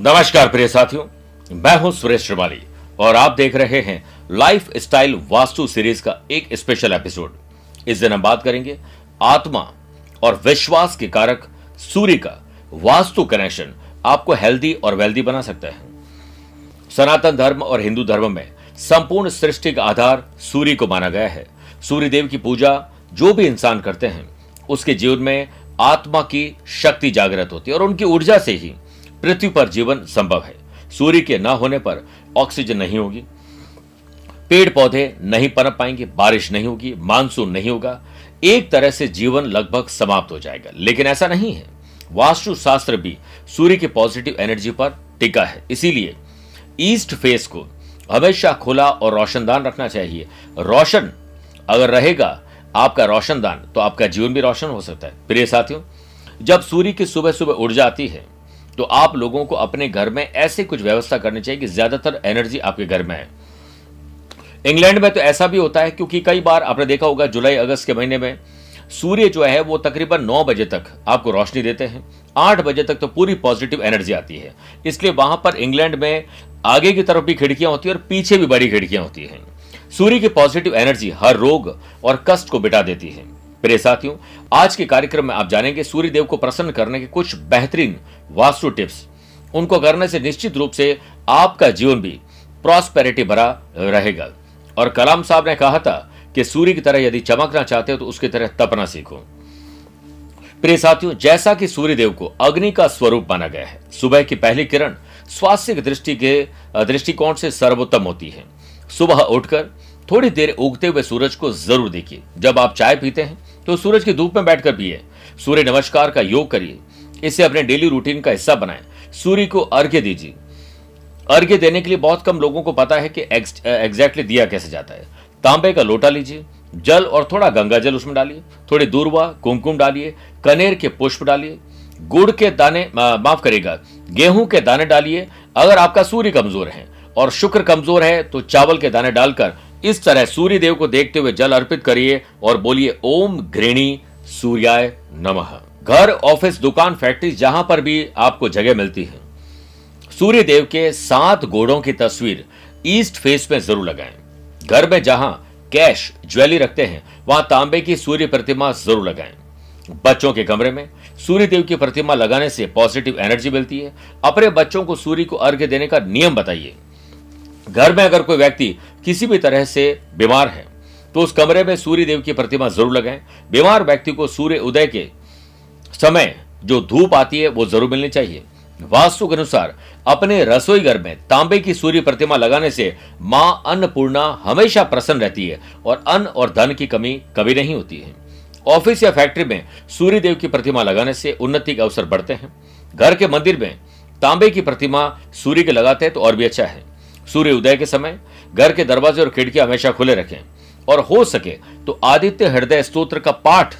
नमस्कार प्रिय साथियों, मैं हूँ सुरेश श्रिवाली और आप देख रहे हैं लाइफ स्टाइल वास्तु सीरीज़ का एक स्पेशल एपिसोड इस दिन हम बात करेंगे आत्मा और विश्वास के कारक सूर्य का वास्तु कनेक्शन आपको हेल्दी और वेल्दी बना सकता है। सनातन धर्म और हिंदू धर्म में संपूर्ण सृष्टि का आधार सूर्य को माना गया है। सूर्य देव की पूजा जो भी इंसान करते हैं, उसके जीवन में आत्मा की शक्ति जागृत होती है और उनकी ऊर्जा से ही पृथ्वी पर जीवन संभव है। सूर्य के न होने पर ऑक्सीजन नहीं होगी। पेड़ पौधे नहीं पनप पाएँगे, बारिश नहीं होगी, मानसून नहीं होगा। एक तरह से जीवन लगभग समाप्त हो जाएगा। लेकिन ऐसा नहीं है। वास्तु शास्त्र भी सूर्य की पॉजिटिव एनर्जी पर टिका है। इसीलिए ईस्ट फेस को हमेशा खुला और रोशनदान रखना चाहिए। रोशन अगर रहेगा, आपका रोशनदान तो आपका जीवन भी रोशन हो सकता है। प्रिय साथियों, जब सूर्य की सुबह सुबह उड़ जाती है तो आप लोगों को अपने घर में ऐसे कुछ व्यवस्था करनी चाहिए कि ज़्यादातर एनर्जी आपके घर में है। इंग्लैंड में तो ऐसा भी होता है, क्योंकि कई बार आपने देखा होगा, जुलाई अगस्त के महीने में सूर्य जो है, वो तकरीबन नौ बजे तक आपको रोशनी देते हैं। आठ बजे तक तो पूरी पॉजिटिव एनर्जी आती है। इसलिए वहाँ पर इंग्लैंड में आगे की तरफ़ भी खिड़कियाँ होती है और पीछे भी बड़ी खिड़कियाँ होती हैं। सूर्य की पॉजिटिव एनर्जी हर रोग और कष्ट को बिटा देती है। प्रिय साथियों, आज के कार्यक्रम में आप जानेंगे सूर्य देव को प्रसन्न करने के कुछ बेहतरीन वास्तु टिप्स। उनको करने से निश्चित रूप से आपका जीवन भी प्रॉस्पेरिटी भरा रहेगा। और कलाम साहब ने कहा था कि सूर्य की तरह यदि चमकना चाहते हो तो उसकी तरह तपना सीखो। प्रिय साथियों, जैसा कि सूर्य देव को अग्नि का स्वरूप माना गया है, सुबह की पहली किरण स्वास्थ्य दृष्टि के, दृष्टिकोण से सर्वोत्तम होती है। सुबह उठकर थोड़ी देर उगते हुए सूरज को ज़रूर देखिए। जब आप चाय पीते हैं तो सूरज की धूप में बैठकर पिए। सूर्य नमस्कार का योग करिए। इसे अपने डेली रूटीन का हिस्सा बनाएँ। सूर्य को अर्घ्य दीजिए। अर्घ्य देने के लिए बहुत कम लोगों को पता है कि एग्जैक्टली दिया कैसे जाता है। तांबे का लोटा लीजिए। जल और थोड़ा गंगा जल उसमें डालिए। थोड़ी दूरवा, कुमकुम डालिए। कनेर के पुष्प डालिए। गुड़ के दाने माफ़ करेगा गेहूँ के दाने डालिए। अगर आपका सूर्य कमज़ोर है और शुक्र कमज़ोर है तो चावल के दाने डालकर इस तरह सूर्य देव को देखते हुए जल अर्पित करिए और बोलिए, ओम घृणी सूर्याय नमः। घर, ऑफ़िस, दुकान, फैक्ट्री, जहाँ पर भी आपको जगह मिलती है। सूर्य देव के सात घोड़ों की तस्वीर ईस्ट फेस में ज़रूर लगाएँ। घर में जहाँ कैश, ज्वेलरी रखते हैं, वहाँ तांबे की सूर्य प्रतिमा ज़रूर लगाएँ। बच्चों के कमरे में सूर्य देव की प्रतिमा लगाने से पॉजिटिव एनर्जी मिलती है। अपने बच्चों को सूर्य को अर्घ्य देने का नियम बताइए। घर में अगर कोई व्यक्ति किसी भी तरह से बीमार है तो उस कमरे में सूर्य देव की प्रतिमा ज़रूर लगाएँ। बीमार व्यक्ति को सूर्य उदय के समय जो धूप आती है, वो ज़रूर मिलनी चाहिए। वास्तु के अनुसार, अपने रसोई घर में तांबे की सूर्य प्रतिमा लगाने से माँ अन्नपूर्णा हमेशा प्रसन्न रहती है और अन्न और धन की कमी कभी नहीं होती है। ऑफ़िस या फैक्ट्री में सूर्य देव की प्रतिमा लगाने से उन्नति के अवसर बढ़ते हैं। घर के मंदिर में तांबे की प्रतिमा सूर्य के लगाते हैं तो और भी अच्छा है। सूर्य उदय के समय, घर के दरवाजे और खिड़कियाँ हमेशा खुले रखें। और हो सके तो आदित्य हृदय स्तोत्र का पाठ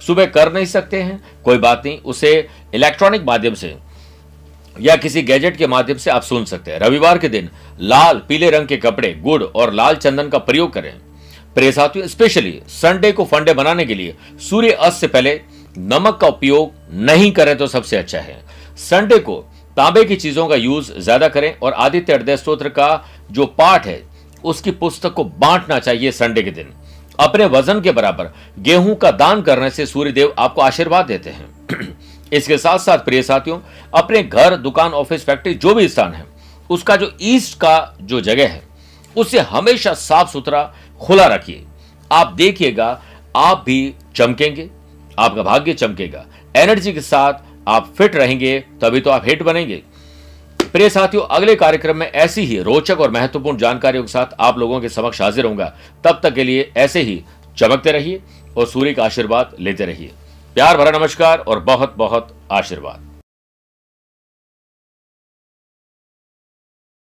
सुबह कर नहीं सकते हैं। कोई बात नहीं, उसे इलेक्ट्रॉनिक माध्यम से या किसी गैजेट के माध्यम से आप सुन सकते हैं। रविवार के दिन लाल, पीले रंग के कपड़े, गुड़ और लाल चंदन का प्रयोग करें। प्रिय साथियों स्पेशली संडे को फंडे बनाने के लिए सूर्य अस्त से पहले नमक का उपयोग नहीं करें तो सबसे अच्छा है। संडे को तांबे की चीज़ों का यूज़ ज़्यादा करें और आदित्य हृदय स्त्रोत्र का जो पाठ है, उसकी पुस्तक को बांटना चाहिए संडे के दिन। अपने वज़न के बराबर, गेहूँ का दान करने से सूर्यदेव आपको आशीर्वाद देते हैं। इसके साथ साथ प्रिय साथियों, अपने घर, दुकान, ऑफ़िस, फैक्ट्री, जो भी स्थान है, उसका जो ईस्ट का जो जगह है, उसे हमेशा साफ़ सुथरा खुला रखिए। आप देखिएगा, आप भी चमकेंगे, आपका भाग्य चमकेगा। एनर्जी के साथ आप फिट रहेंगे, तभी तो आप हिट बनेंगे। प्रिय साथियों, अगले कार्यक्रम में ऐसी ही रोचक और महत्वपूर्ण जानकारियों के साथ आप लोगों के समक्ष हाजिर होंगे तब तक के लिए ऐसे ही चमकते रहिए और सूर्य का आशीर्वाद लेते रहिए। प्यार भरा नमस्कार और बहुत बहुत आशीर्वाद।